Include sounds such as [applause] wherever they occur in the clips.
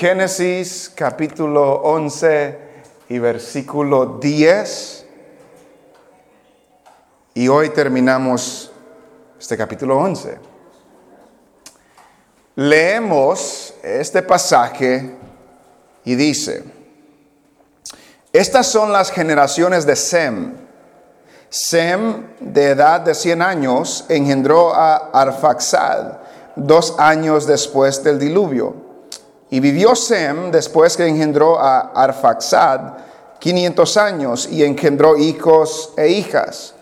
Génesis capítulo 11 y versículo 10. Y hoy terminamos este capítulo 11. Leemos este pasaje y dice, estas son las generaciones de Sem. Sem, de edad de 100 años, engendró a Arfaxad dos años después del diluvio. Y vivió Sem después que engendró a Arfaxad 500 años y engendró hijos e hijas.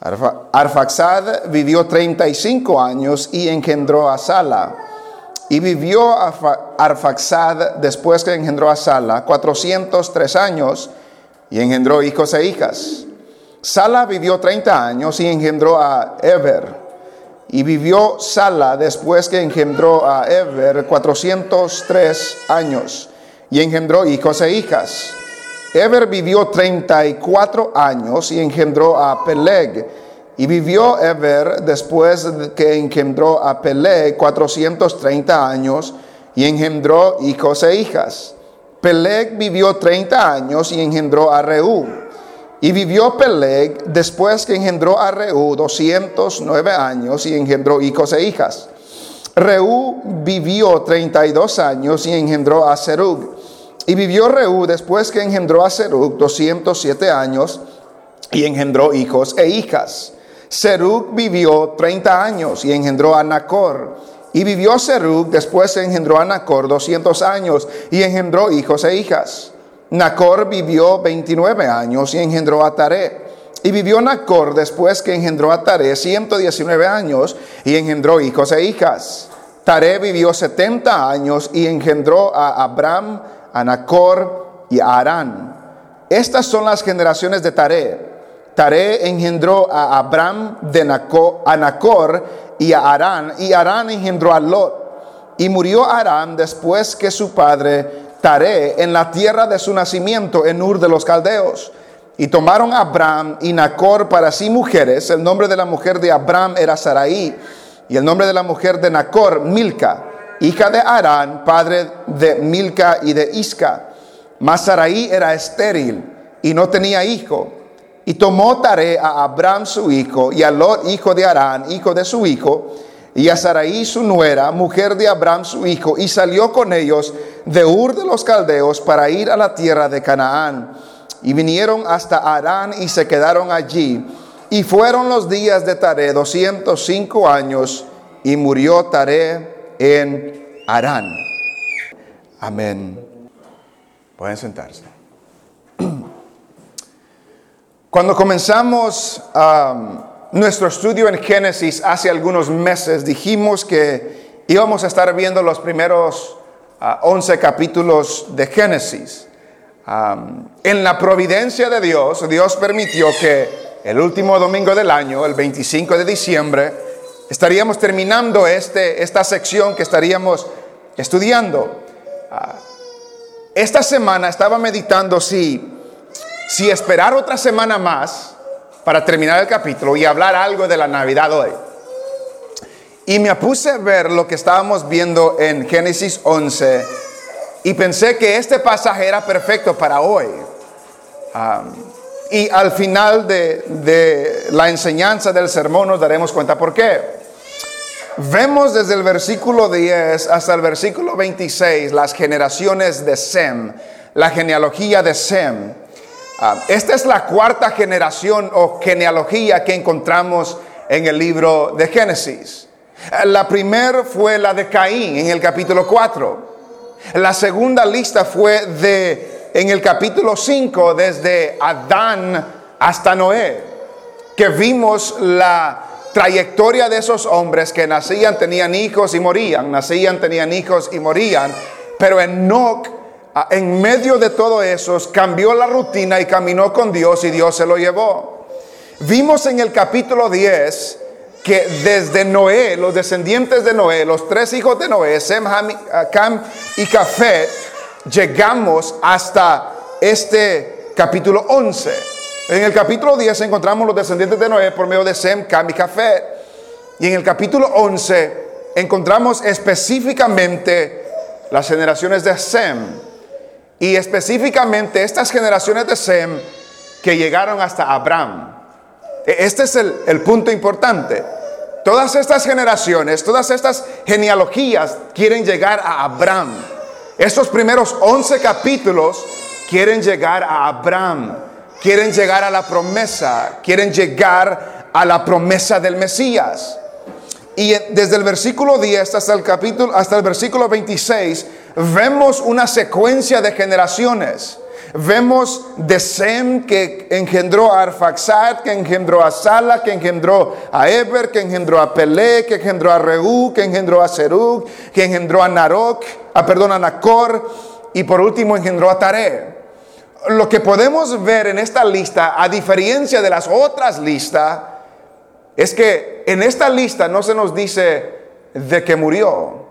Arfaxad vivió 35 años y engendró a Sala. Y vivió Arfaxad después que engendró a Sala 403 años y engendró hijos e hijas. Sala vivió 30 años y engendró a Eber. Y vivió Sala después que engendró a Eber 403 años y engendró hijos e hijas. Eber vivió 34 años y engendró a Peleg. Y vivió Eber después que engendró a Peleg 430 años y engendró hijos e hijas. Peleg vivió 30 años y engendró a Reú. Y vivió Peleg después que engendró a Reú 209 años y engendró hijos e hijas. Reú vivió 32 años y engendró a Serug. Y vivió Reú después que engendró a Serug 207 años y engendró hijos e hijas. Serug vivió 30 años y engendró a Nacor. Y vivió Serug después que engendró a Nacor 200 años y engendró hijos e hijas. Nacor vivió 29 años y engendró a Taré. Y vivió Nacor después que engendró a Taré 119 años y engendró hijos e hijas. Taré vivió 70 años y engendró a Abraham, a Nacor y a Arán. Estas son las generaciones de Taré. Taré engendró a Abraham de Nacor, a Nacor y a Arán, y Arán engendró a Lot. Y murió Arán después que su padre Taré en la tierra de su nacimiento, en Ur de los Caldeos. Y tomaron a Abraham y Nacor para sí mujeres. El nombre de la mujer de Abraham era Sarai. Y el nombre de la mujer de Nacor, Milca, hija de Arán, padre de Milca y de Isca. Mas Sarai era estéril y no tenía hijo. Y tomó Taré a Abraham su hijo y a Lot, hijo de Arán, hijo de su hijo y a Sarai su nuera, mujer de Abraham su hijo, y salió con ellos de Ur de los Caldeos para ir a la tierra de Canaán. Y vinieron hasta Arán y se quedaron allí. Y fueron los días de Taré 205 años y murió Taré en Arán. Amén. Pueden sentarse. [clears throat] Cuando comenzamos a nuestro estudio en Génesis hace algunos meses dijimos que íbamos a estar viendo los primeros 11 ah, capítulos de Génesis. en la providencia de Dios, Dios permitió que el último domingo del año, el 25 de diciembre, estaríamos terminando este, esta sección que estaríamos estudiando. Ah, esta semana estaba meditando si, si esperar otra semana más, para terminar el capítulo y hablar algo de la Navidad hoy. Y me puse a ver lo que estábamos viendo en Génesis 11 y pensé que este pasaje era perfecto para hoy. y al final de, de la enseñanza del sermón nos daremos cuenta por qué. Vemos desde el versículo 10 hasta el versículo 26 las generaciones de Sem, la genealogía de Sem. Ah, esta es la cuarta generación o genealogía que encontramos en el libro de Génesis. La primera fue la de Caín en el capítulo 4. La segunda lista fue de en el capítulo 5 desde Adán hasta Noé, que vimos la trayectoria de esos hombres que nacían, tenían hijos y morían, nacían, tenían hijos y morían, pero Enoch en medio de todo eso, cambió la rutina y caminó con Dios y Dios se lo llevó. Vimos en el capítulo 10 que desde Noé, los descendientes de Noé, los tres hijos de Noé, Sem, Ham, Cam y Café, llegamos hasta este capítulo 11. En el capítulo 10 encontramos los descendientes de Noé por medio de Sem, Cam y Café. Y en el capítulo 11 encontramos específicamente las generaciones de Sem. Y específicamente estas generaciones de Sem que llegaron hasta Abraham. E, este es el, el punto importante. Todas estas generaciones, todas estas genealogías quieren llegar a Abraham. Estos primeros 11 capítulos quieren llegar a Abraham, quieren llegar a la promesa, quieren llegar a la promesa del Mesías. Y desde el versículo 10 hasta el capítulo hasta el versículo 26 vemos una secuencia de generaciones. Vemos de Sem que engendró a Arfaxad, que engendró a Sala, que engendró a Eber, que engendró a Pelé, que engendró a Reú, que engendró a Serug, que engendró a Narok, a, perdón, a Nacor y por último engendró a Tare. Lo que podemos ver en esta lista, a diferencia de las otras listas, es que en esta lista no se nos dice de que murió.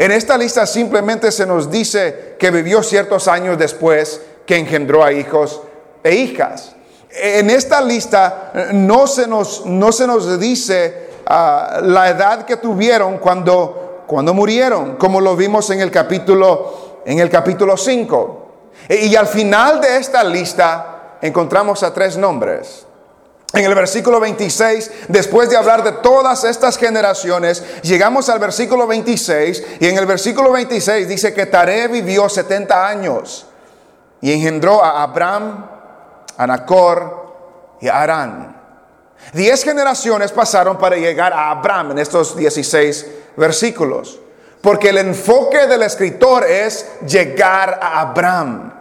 En esta lista simplemente se nos dice que vivió ciertos años después que engendró a hijos e hijas. En esta lista eh, no se nos, no se nos dice ah, la edad que tuvieron cuando, cuando murieron, como lo vimos en el capítulo, en el capítulo 5. Y al final de esta lista encontramos a tres nombres. En el versículo 26, después de hablar de todas estas generaciones, llegamos al versículo 26 y en el versículo 26 dice que Tare vivió 70 años y engendró a Abraham, a Nacor y a Arán. Diez generaciones pasaron para llegar a Abraham en estos 16 versículos, porque el enfoque del escritor es llegar a Abraham,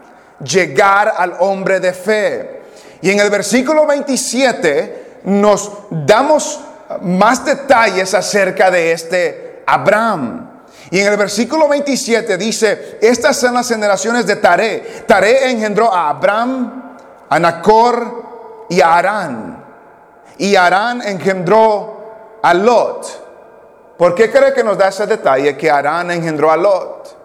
llegar al hombre de fe. Y en el versículo 27 nos damos más detalles acerca de este Abraham. Y en el versículo 27 dice, estas son las generaciones de Tare. Tare engendró a Abraham, a Nacor y a Arán. Y Arán engendró a Lot. ¿Por qué cree que nos da ese detalle que Arán engendró a Lot?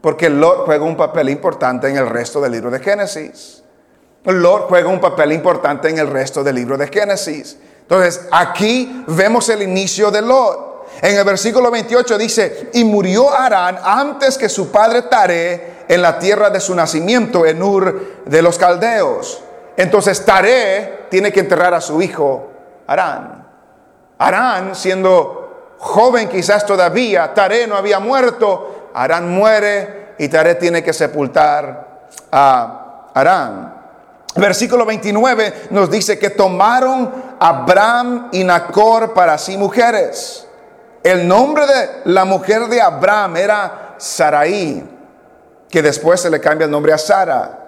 Porque Lot juega un papel importante en el resto del libro de Génesis. Lot juega un papel importante en el resto del libro de Génesis. Entonces, aquí vemos el inicio de Lot. En el versículo 28 dice, y murió Arán antes que su padre Tare en la tierra de su nacimiento, en Ur de los Caldeos. Entonces Tare tiene que enterrar a su hijo Arán. Arán, siendo joven quizás todavía, Tare no había muerto, Arán muere y Tare tiene que sepultar a Arán. Versículo 29 nos dice que tomaron Abraham y Nacor para sí mujeres. El nombre de la mujer de Abraham era Sarai, que después se le cambia el nombre a Sara.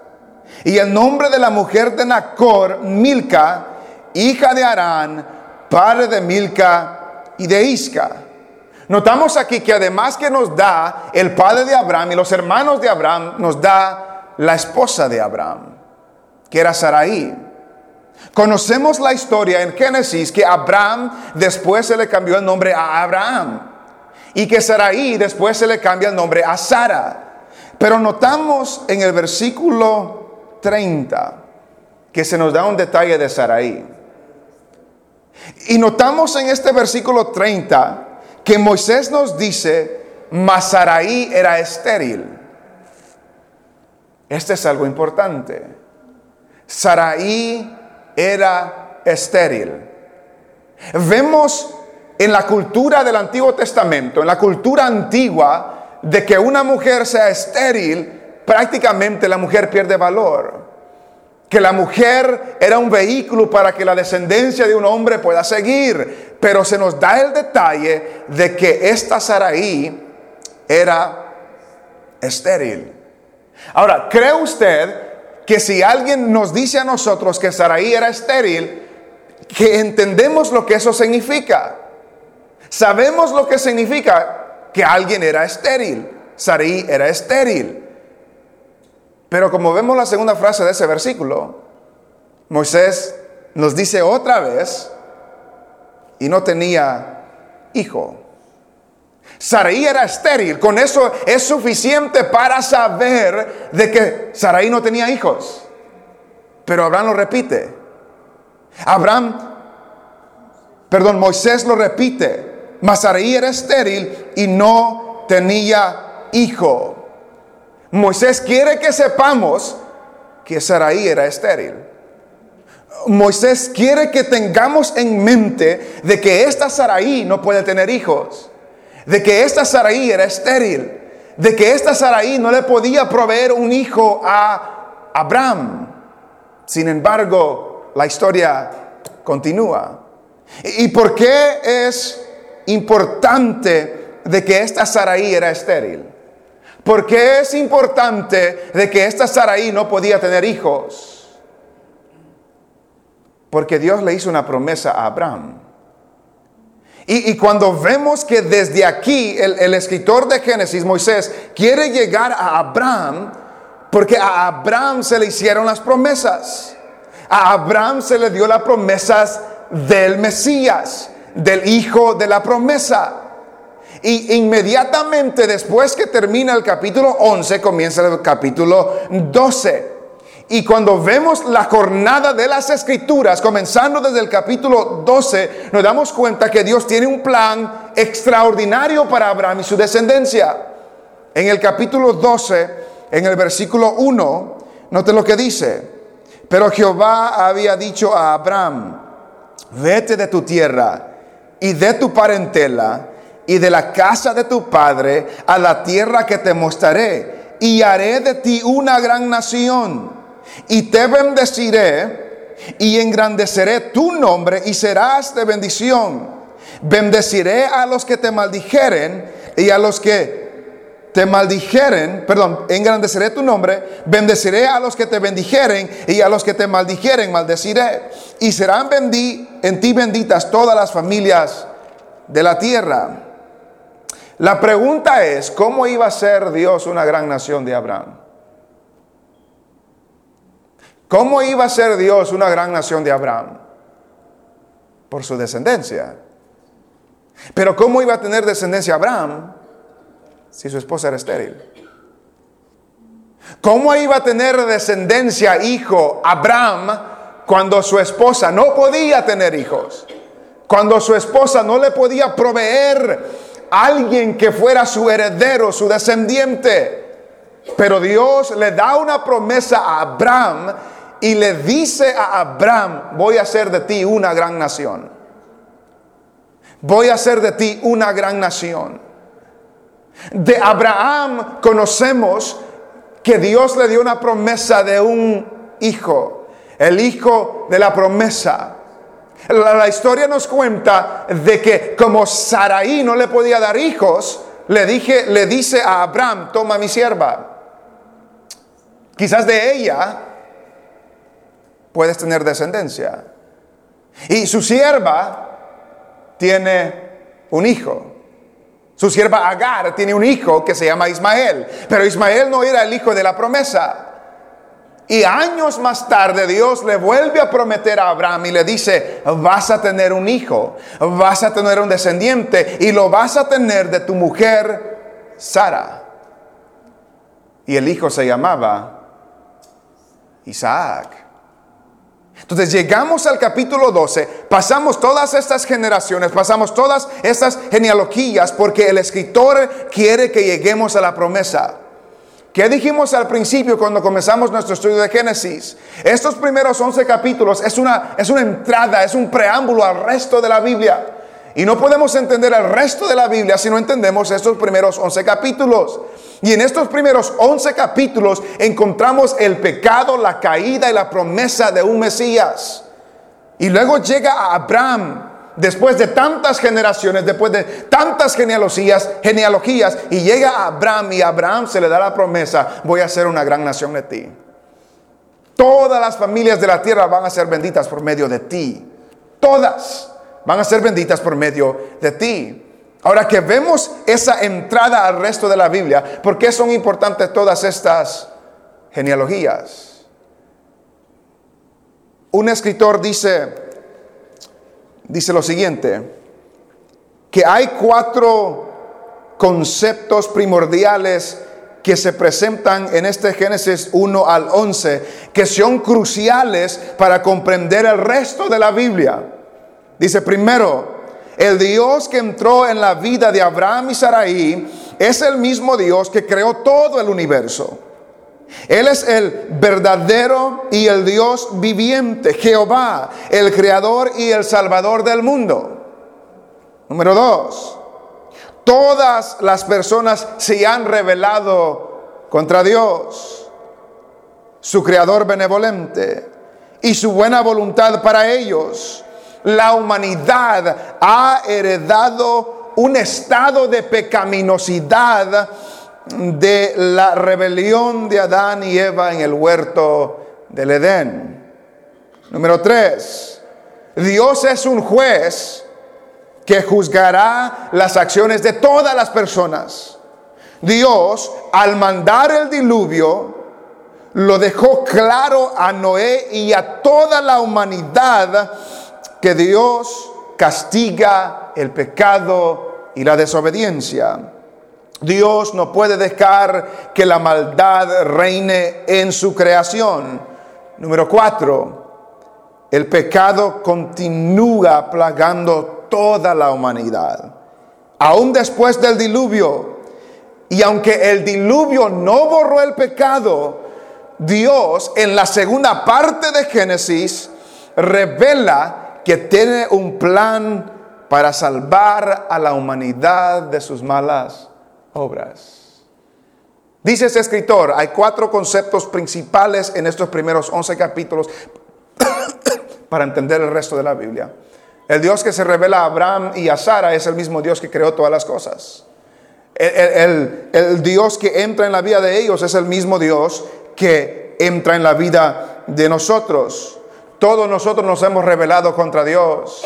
Y el nombre de la mujer de Nacor, Milca, hija de Arán, padre de Milca y de Isca. Notamos aquí que además que nos da el padre de Abraham y los hermanos de Abraham, nos da la esposa de Abraham, que era Sarai. Conocemos la historia en Génesis que Abraham después se le cambió el nombre a Abraham y que Sarai después se le cambia el nombre a Sara. Pero notamos en el versículo 30 que se nos da un detalle de Sarai. Y notamos en este versículo 30 que Moisés nos dice, mas Sarai era estéril. Este es algo importante. Sarai era estéril. Vemos en la cultura del Antiguo Testamento, en la cultura antigua, de que una mujer sea estéril, prácticamente la mujer pierde valor. Que la mujer era un vehículo para que la descendencia de un hombre pueda seguir. Pero se nos da el detalle de que esta Saraí era estéril. Ahora, ¿cree usted que si alguien nos dice a nosotros que Saraí era estéril, que entendemos lo que eso significa. Sabemos lo que significa que alguien era estéril. Saraí era estéril. Pero como vemos la segunda frase de ese versículo, Moisés nos dice otra vez, y no tenía hijo. Saraí era estéril. Con eso es suficiente para saber de que Saraí no tenía hijos. Pero Abraham lo repite. Abraham, perdón, Moisés lo repite. Mas Saraí era estéril y no tenía hijo. Moisés quiere que sepamos que Saraí era estéril. Moisés quiere que tengamos en mente de que esta Saraí no puede tener hijos, de que esta Saraí era estéril, de que esta Saraí no le podía proveer un hijo a Abraham. Sin embargo, la historia continúa. ¿Y por qué es importante de que esta Saraí era estéril? ¿Por qué es importante de que esta Saraí no podía tener hijos? Porque Dios le hizo una promesa a Abraham. Y, cuando vemos que desde aquí el, el escritor de Génesis, Moisés, quiere llegar a Abraham, porque a Abraham se le hicieron las promesas. A Abraham se le dio las promesas del Mesías, del hijo de la promesa. Y inmediatamente después que termina el capítulo 11, comienza el capítulo 12. Y cuando vemos la jornada de las escrituras, comenzando desde el capítulo 12, nos damos cuenta que Dios tiene un plan extraordinario para Abraham y su descendencia. En el capítulo 12, en el versículo 1, note lo que dice. Pero Jehová había dicho a Abraham, vete de tu tierra y de tu parentela y de la casa de tu padre a la tierra que te mostraré y haré de ti una gran nación y te bendeciré y engrandeceré tu nombre y serás de bendición. Bendeciré a los que te maldijeren y a los que te maldijeren, perdón, engrandeceré tu nombre, bendeciré a los que te bendijeren y a los que te maldijeren maldeciré. Y serán en ti benditas todas las familias de la tierra. La pregunta es, ¿cómo iba a ser Dios una gran nación de Abraham? ¿Cómo iba a ser Dios una gran nación de Abraham? Por su descendencia. Pero ¿cómo iba a tener descendencia Abraham si su esposa era estéril? ¿Cómo iba a tener descendencia, hijo, Abraham, cuando su esposa no podía tener hijos? Cuando su esposa no le podía proveer a alguien que fuera su heredero, su descendiente. Pero Dios le da una promesa a Abraham y le dice a Abraham, voy a hacer de ti una gran nación. Voy a hacer de ti una gran nación. De Abraham conocemos que Dios le dio una promesa de un hijo, el hijo de la promesa. La, historia nos cuenta de que como Saraí no le podía dar hijos, le, dije, le dice a Abraham, toma mi sierva. Quizás de ella puedes tener descendencia. Y su sierva tiene un hijo. Su sierva Agar tiene un hijo que se llama Ismael. Pero Ismael no era el hijo de la promesa. Y años más tarde Dios le vuelve a prometer a Abraham y le dice, vas a tener un hijo, vas a tener un descendiente y lo vas a tener de tu mujer Sara. Y el hijo se llamaba Isaac. Entonces llegamos al capítulo 12, pasamos todas estas generaciones, pasamos todas estas genealogías porque el escritor quiere que lleguemos a la promesa. ¿Qué dijimos al principio cuando comenzamos nuestro estudio de Génesis? Estos primeros 11 capítulos es una, es una entrada, es un preámbulo al resto de la Biblia. Y no podemos entender el resto de la Biblia si no entendemos estos primeros 11 capítulos. Y en estos primeros 11 capítulos encontramos el pecado, la caída y la promesa de un Mesías. Y luego llega a Abraham después de tantas generaciones, después de tantas genealogías, genealogías, y llega a Abraham y a Abraham se le da la promesa, voy a ser una gran nación de ti. Todas las familias de la tierra van a ser benditas por medio de ti. Todas van a ser benditas por medio de ti. Ahora que vemos esa entrada al resto de la Biblia, ¿por qué son importantes todas estas genealogías? Un escritor dice, dice lo siguiente, que hay cuatro conceptos primordiales que se presentan en este Génesis 1 al 11, que son cruciales para comprender el resto de la Biblia. Dice primero, el Dios que entró en la vida de Abraham y Sarai es el mismo Dios que creó todo el universo. Él es el verdadero y el Dios viviente, Jehová, el creador y el salvador del mundo. Número dos, todas las personas se han rebelado contra Dios, su creador benevolente, y su buena voluntad para ellos. La humanidad ha heredado un estado de pecaminosidad de la rebelión de Adán y Eva en el huerto del Edén. Número tres, Dios es un juez que juzgará las acciones de todas las personas. Dios, al mandar el diluvio, lo dejó claro a Noé y a toda la humanidad que Dios castiga el pecado y la desobediencia. Dios no puede dejar que la maldad reine en su creación. Número cuatro, el pecado continúa plagando toda la humanidad. Aún después del diluvio, y aunque el diluvio no borró el pecado, Dios en la segunda parte de Génesis revela que tiene un plan para salvar a la humanidad de sus malas obras. Dice ese escritor, hay cuatro conceptos principales en estos primeros 11 capítulos [coughs] para entender el resto de la Biblia. El Dios que se revela a Abraham y a Sara es el mismo Dios que creó todas las cosas. El, el, Dios que entra en la vida de ellos es el mismo Dios que entra en la vida de nosotros. Todos nosotros nos hemos rebelado contra Dios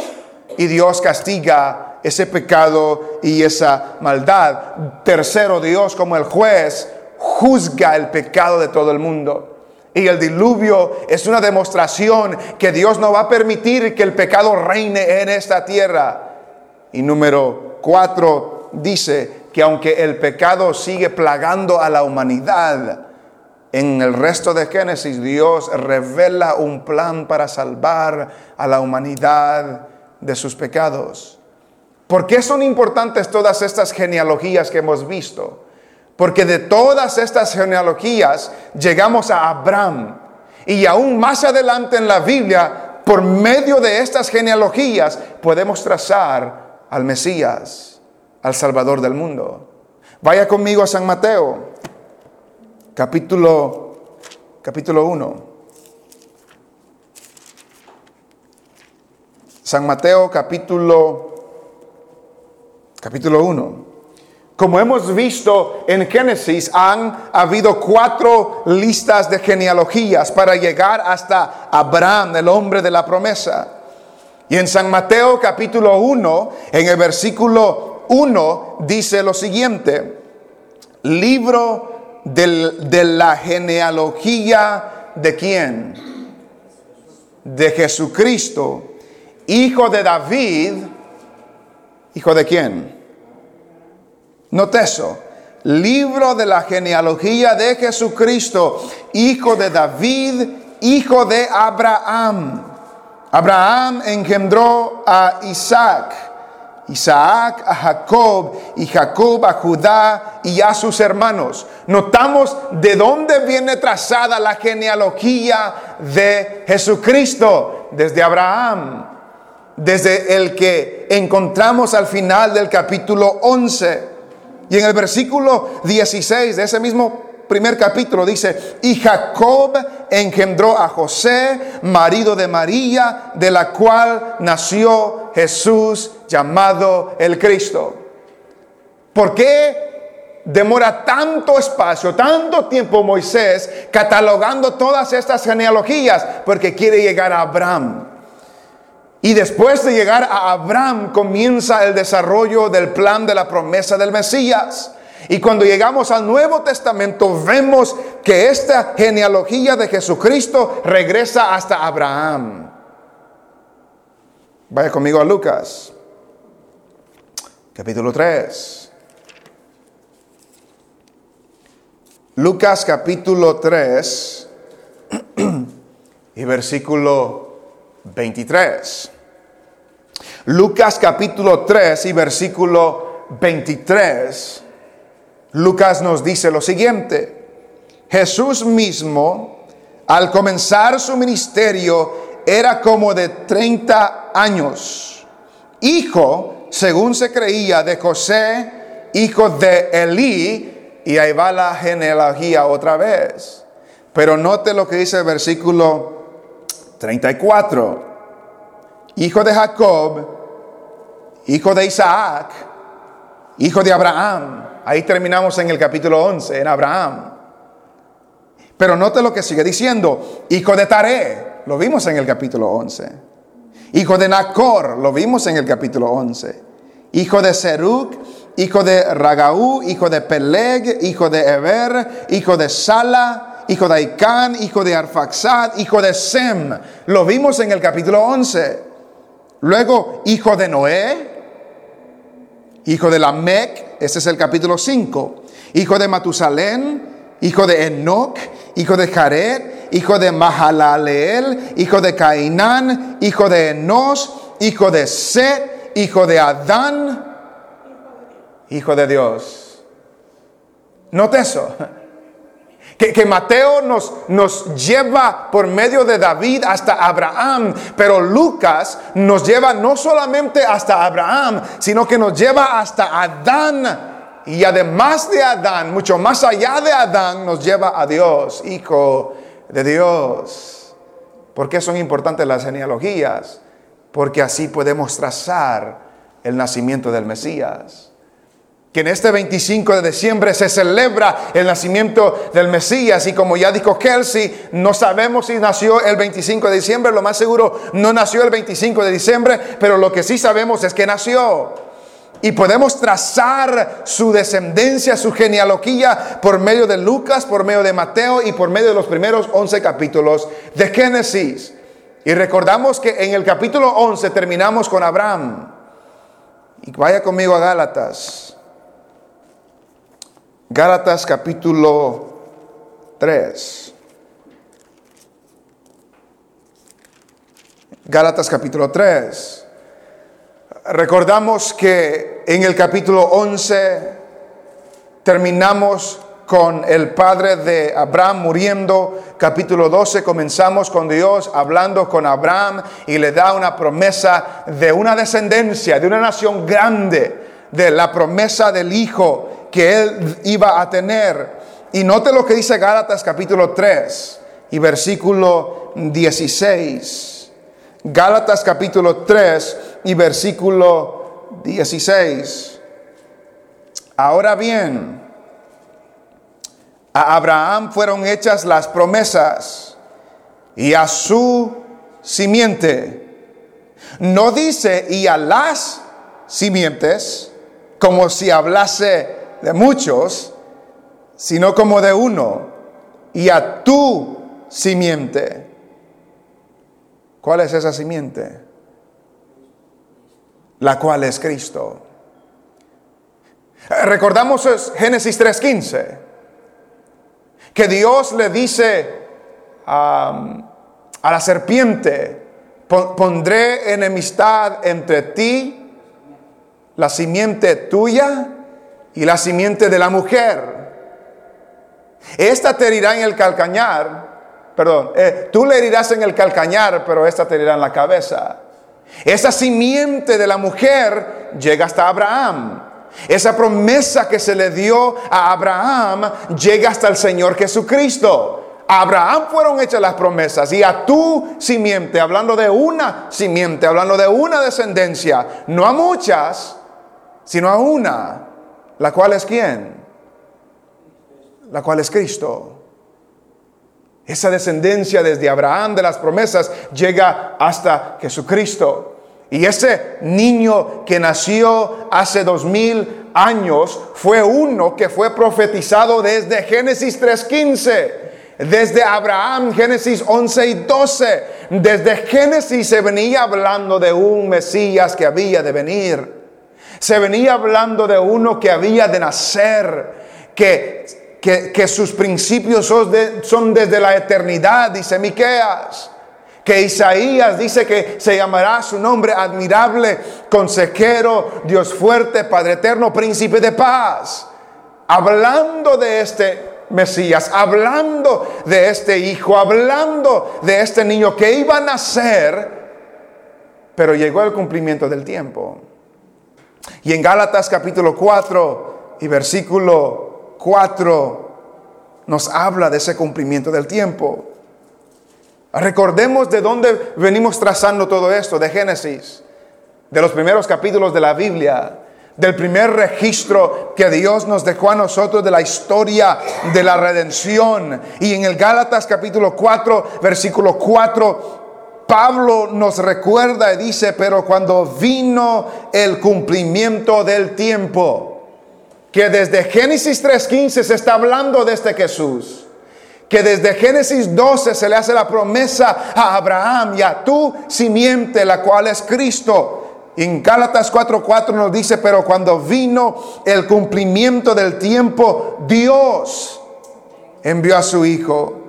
y Dios castiga ese pecado y esa maldad. Tercero, Dios como el juez juzga el pecado de todo el mundo. Y el diluvio es una demostración que Dios no va a permitir que el pecado reine en esta tierra. Y número cuatro dice que aunque el pecado sigue plagando a la humanidad, en el resto de Génesis Dios revela un plan para salvar a la humanidad de sus pecados. ¿Por qué son importantes todas estas genealogías que hemos visto? Porque de todas estas genealogías llegamos a Abraham. Y aún más adelante en la Biblia, por medio de estas genealogías, podemos trazar al Mesías, al Salvador del mundo. Vaya conmigo a San Mateo, capítulo, capítulo 1. San Mateo capítulo capítulo 1. Como hemos visto en Génesis, han habido cuatro listas de genealogías para llegar hasta Abraham, el hombre de la promesa. Y en San Mateo capítulo 1, en el versículo 1, dice lo siguiente, libro de la genealogía de quién? De Jesucristo, hijo de David, hijo de quién? Note eso. Libro de la genealogía de Jesucristo, hijo de David, hijo de Abraham. Abraham engendró a Isaac, Isaac a Jacob y Jacob a Judá y a sus hermanos. Notamos de dónde viene trazada la genealogía de Jesucristo, desde Abraham, desde el que encontramos al final del capítulo 11. Y en el versículo 16 de ese mismo primer capítulo dice, y Jacob engendró a José, marido de María, de la cual nació Jesús llamado el Cristo. ¿Por qué demora tanto espacio, tanto tiempo Moisés catalogando todas estas genealogías? Porque quiere llegar a Abraham. Y después de llegar a Abraham comienza el desarrollo del plan de la promesa del Mesías. Y cuando llegamos al Nuevo Testamento vemos que esta genealogía de Jesucristo regresa hasta Abraham. Vaya conmigo a Lucas, capítulo 3. Lucas capítulo 3 [clears throat] y versículo 23. Lucas capítulo 3 y versículo 23 Lucas nos dice lo siguiente. Jesús mismo, al comenzar su ministerio, era como de 30 años, hijo, según se creía, de José, hijo de Elí, y ahí va la genealogía otra vez. Pero note lo que dice el versículo 34. Hijo de Jacob, hijo de Isaac, hijo de Abraham. Ahí terminamos en el capítulo 11, en Abraham. Pero note lo que sigue diciendo. Hijo de Taré, lo vimos en el capítulo 11. Hijo de Nacor, lo vimos en el capítulo 11. Hijo de Seruk, hijo de Ragaú, hijo de Peleg, hijo de Eber, hijo de Sala, hijo de Aicán, hijo de Arfaxad, hijo de Sem. Lo vimos en el capítulo 11. Luego, hijo de Noé, hijo de Lamec, ese es el capítulo 5, hijo de Matusalén, hijo de Enoch, hijo de Jared, hijo de Mahalaleel, hijo de Cainán, hijo de Enos, hijo de Set, hijo de Adán, hijo de Dios. Note eso. Que, Mateo nos, nos lleva por medio de David hasta Abraham, pero Lucas nos lleva no solamente hasta Abraham, sino que nos lleva hasta Adán. Y además de Adán, mucho más allá de Adán, nos lleva a Dios, Hijo de Dios. ¿Por qué son importantes las genealogías? Porque así podemos trazar el nacimiento del Mesías que en este 25 de diciembre se celebra el nacimiento del Mesías y como ya dijo Kelsey, no sabemos si nació el 25 de diciembre, lo más seguro no nació el 25 de diciembre, pero lo que sí sabemos es que nació. Y podemos trazar su descendencia, su genealogía por medio de Lucas, por medio de Mateo y por medio de los primeros 11 capítulos de Génesis. Y recordamos que en el capítulo 11 terminamos con Abraham. Y vaya conmigo a Gálatas. Gálatas capítulo 3. Gálatas capítulo 3. Recordamos que en el capítulo 11 terminamos con el padre de Abraham muriendo. Capítulo 12 comenzamos con Dios hablando con Abraham y le da una promesa de una descendencia, de una nación grande, de la promesa del Hijo que él iba a tener. Y note lo que dice Gálatas capítulo 3 y versículo 16. Gálatas capítulo 3 y versículo 16. Ahora bien, a Abraham fueron hechas las promesas y a su simiente. No dice y a las simientes como si hablase de muchos, sino como de uno, y a tu simiente. ¿Cuál es esa simiente? La cual es Cristo. Recordamos Génesis 3:15, que Dios le dice a la serpiente, pondré enemistad entre ti, la simiente tuya y la simiente de la mujer. Esta te herirá en el calcañar, perdón, eh, tú le herirás en el calcañar, pero esta te herirá en la cabeza. Esa simiente de la mujer llega hasta Abraham. Esa promesa que se le dio a Abraham llega hasta el Señor Jesucristo. A Abraham fueron hechas las promesas y a tu simiente, hablando de una simiente, hablando de una descendencia, no a muchas, sino a una la cual es quién? La cual es Cristo. Esa descendencia desde Abraham de las promesas llega hasta Jesucristo. Y ese niño que nació hace dos mil años fue uno que fue profetizado desde Génesis 3.15, desde Abraham, Génesis 11 y 12. Desde Génesis se venía hablando de un Mesías que había de venir. Se venía hablando de uno que había de nacer, que, que, sus principios son, son, desde la eternidad, dice Miqueas. Que Isaías dice que se llamará su nombre admirable, consejero, Dios fuerte, Padre eterno, príncipe de paz. hablando de este Mesías, hablando de este hijo, hablando de este niño que iba a nacer, pero llegó el cumplimiento del tiempo. Y en Gálatas capítulo 4 y versículo 4 nos habla de ese cumplimiento del tiempo. Recordemos de dónde venimos trazando todo esto, de Génesis, de los primeros capítulos de la Biblia, del primer registro que Dios nos dejó a nosotros de la historia de la redención. Y en el Gálatas capítulo 4, versículo 4, Pablo nos recuerda y dice, pero cuando vino el cumplimiento del tiempo, que desde Génesis 3.15 se está hablando de este Jesús, que desde Génesis 12 se le hace la promesa a Abraham y a tu simiente, la cual es Cristo. En Gálatas 4:4 nos dice, pero cuando vino el cumplimiento del tiempo, Dios envió a su Hijo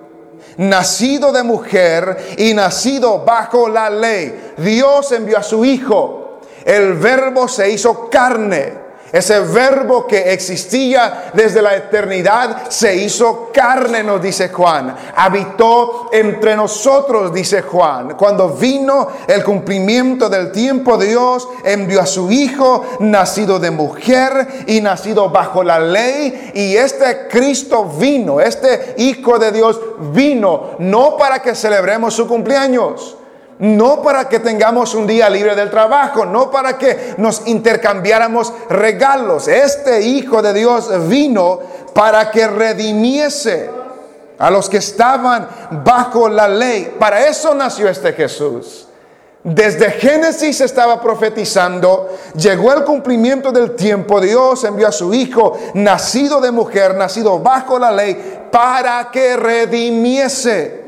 nacido de mujer y nacido bajo la ley. Dios envió a su Hijo. El verbo se hizo carne ese verbo que existía desde la eternidad se hizo carne, nos dice Juan. Habitó entre nosotros, dice Juan. Cuando vino el cumplimiento del tiempo, Dios envió a su Hijo, nacido de mujer y nacido bajo la ley. Y este Cristo vino, este Hijo de Dios vino, no para que celebremos su cumpleaños no para que tengamos un día libre del trabajo, no para que nos intercambiáramos regalos. Este Hijo de Dios vino para que redimiese a los que estaban bajo la ley. Para eso nació este Jesús. Desde Génesis estaba profetizando, llegó el cumplimiento del tiempo, Dios envió a su Hijo, nacido de mujer, nacido bajo la ley, para que redimiese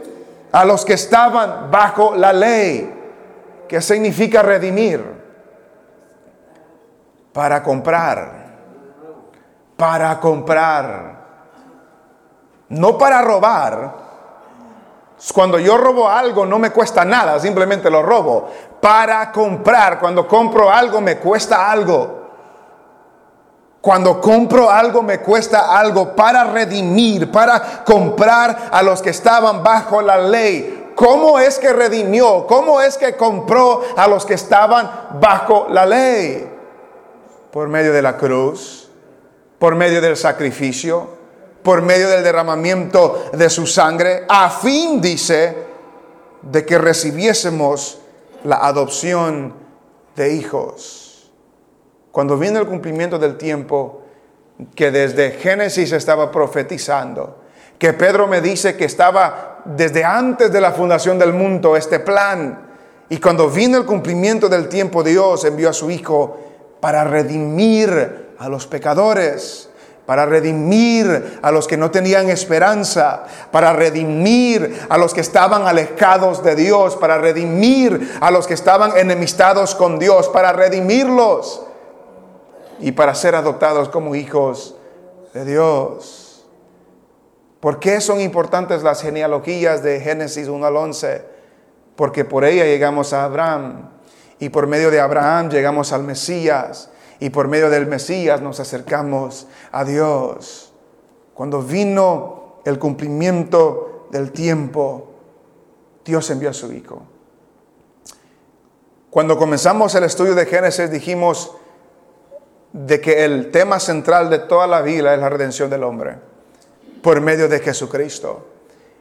a los que estaban bajo la ley. ¿Qué significa redimir? Para comprar. Para comprar. No para robar. Cuando yo robo algo no me cuesta nada, simplemente lo robo. Para comprar, cuando compro algo me cuesta algo. Cuando compro algo me cuesta algo para redimir, para comprar a los que estaban bajo la ley. ¿Cómo es que redimió? ¿Cómo es que compró a los que estaban bajo la ley? Por medio de la cruz, por medio del sacrificio, por medio del derramamiento de su sangre, a fin, dice, de que recibiésemos la adopción de hijos cuando viene el cumplimiento del tiempo que desde Génesis estaba profetizando, que Pedro me dice que estaba desde antes de la fundación del mundo este plan, y cuando vino el cumplimiento del tiempo Dios envió a su Hijo para redimir a los pecadores, para redimir a los que no tenían esperanza, para redimir a los que estaban alejados de Dios, para redimir a los que estaban enemistados con Dios, para redimirlos y para ser adoptados como hijos de Dios. ¿Por qué son importantes las genealogías de Génesis 1 al 11? Porque por ella llegamos a Abraham y por medio de Abraham llegamos al Mesías y por medio del Mesías nos acercamos a Dios. Cuando vino el cumplimiento del tiempo, Dios envió a su Hijo. Cuando comenzamos el estudio de Génesis dijimos, de que el tema central de toda la Biblia es la redención del hombre por medio de Jesucristo.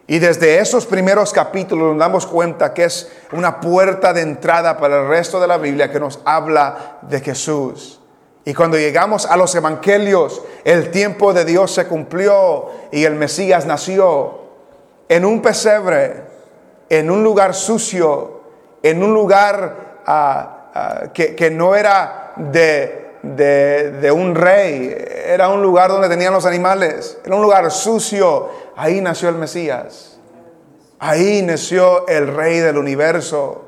Y desde esos primeros capítulos nos damos cuenta que es una puerta de entrada para el resto de la Biblia que nos habla de Jesús. Y cuando llegamos a los evangelios, el tiempo de Dios se cumplió y el Mesías nació en un pesebre, en un lugar sucio, en un lugar ah, ah, que, que no era de, de, un rey, era un lugar donde tenían los animales, era un lugar sucio. Ahí nació el Mesías. Ahí nació el rey del universo.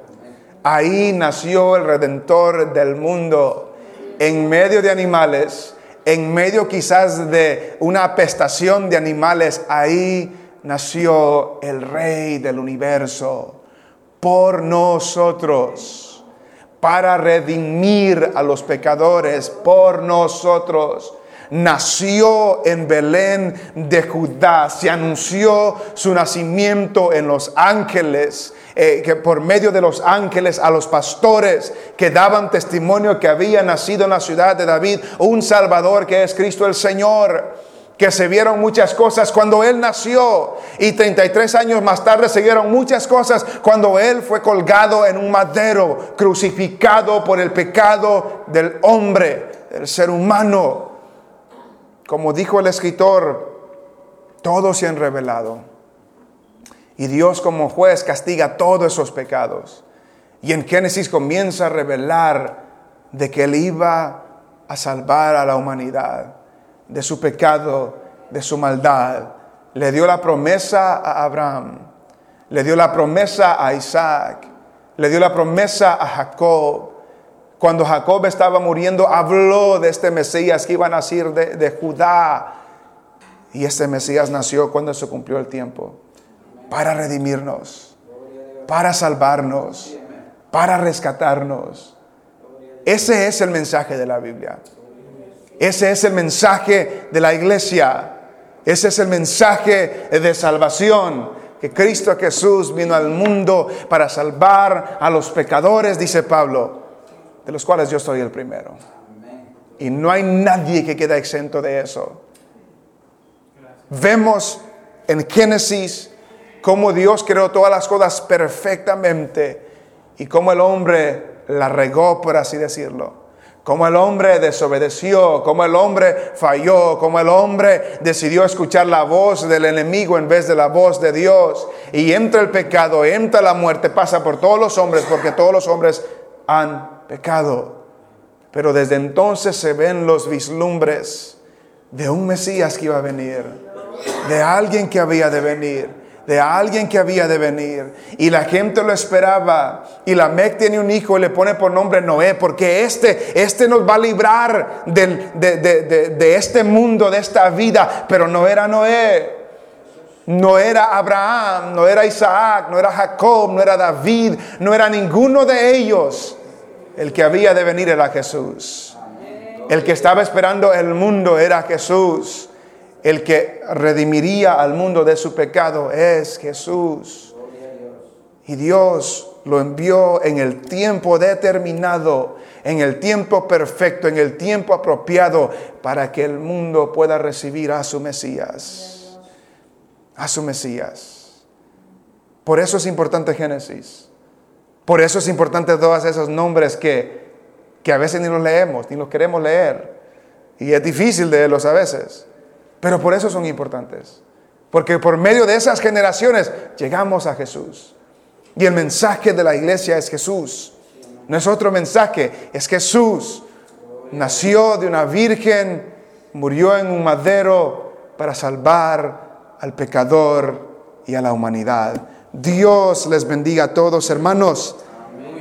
Ahí nació el redentor del mundo. En medio de animales, en medio quizás de una apestación de animales, ahí nació el rey del universo por nosotros para redimir a los pecadores por nosotros. nació en Belén de Judá. Se anunció su nacimiento en los ángeles, eh, que por medio de los ángeles a los pastores que daban testimonio que había nacido en la ciudad de David un Salvador que es Cristo el Señor que se vieron muchas cosas cuando Él nació y 33 años más tarde se vieron muchas cosas cuando Él fue colgado en un madero, crucificado por el pecado del hombre, del ser humano. Como dijo el escritor, todos se han revelado. Y Dios como juez castiga todos esos pecados. Y en Génesis comienza a revelar de que Él iba a salvar a la humanidad de su pecado, de su maldad. Le dio la promesa a Abraham, le dio la promesa a Isaac, le dio la promesa a Jacob. Cuando Jacob estaba muriendo, habló de este Mesías que iba a nacer de, de Judá. Y este Mesías nació cuando se cumplió el tiempo para redimirnos, para salvarnos, para rescatarnos. Ese es el mensaje de la Biblia. Ese es el mensaje de la iglesia. Ese es el mensaje de salvación. Que Cristo Jesús vino al mundo para salvar a los pecadores, dice Pablo, de los cuales yo soy el primero. Y no hay nadie que quede exento de eso. Vemos en Génesis cómo Dios creó todas las cosas perfectamente y cómo el hombre la regó, por así decirlo como el hombre desobedeció, como el hombre falló, como el hombre decidió escuchar la voz del enemigo en vez de la voz de Dios. Y entra el pecado, entra la muerte, pasa por todos los hombres, porque todos los hombres han pecado. Pero desde entonces se ven los vislumbres de un Mesías que iba a venir, de alguien que había de venir de alguien que había de venir. Y la gente lo esperaba. Y la Mec tiene un hijo y le pone por nombre Noé, porque este, este nos va a librar de, de este mundo, de esta vida. Pero no era Noé. No era Abraham, no era Isaac, no era Jacob, no era David, no era ninguno de ellos. El que había de venir era Jesús. El que estaba esperando el mundo era Jesús. El que redimiría al mundo de su pecado es Jesús. Y Dios lo envió en el tiempo determinado, en el tiempo perfecto, en el tiempo apropiado, para que el mundo pueda recibir a su Mesías. A su Mesías. Por eso es importante Génesis. Por eso es importante todos esos nombres que, que a veces ni los leemos, ni los queremos leer. Y es difícil leerlos a veces. Pero por eso son importantes. Porque por medio de esas generaciones llegamos a Jesús. Y el mensaje de la iglesia es Jesús. No es otro mensaje, es Jesús. Nació de una virgen, murió en un madero para salvar al pecador y a la humanidad. Dios les bendiga a todos, hermanos.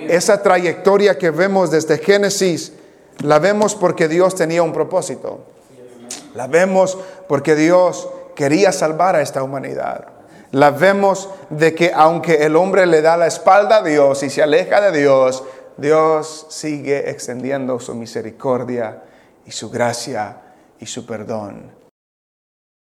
Esa trayectoria que vemos desde Génesis, la vemos porque Dios tenía un propósito. La vemos porque Dios quería salvar a esta humanidad. La vemos de que aunque el hombre le da la espalda a Dios y se aleja de Dios, Dios sigue extendiendo su misericordia y su gracia y su perdón.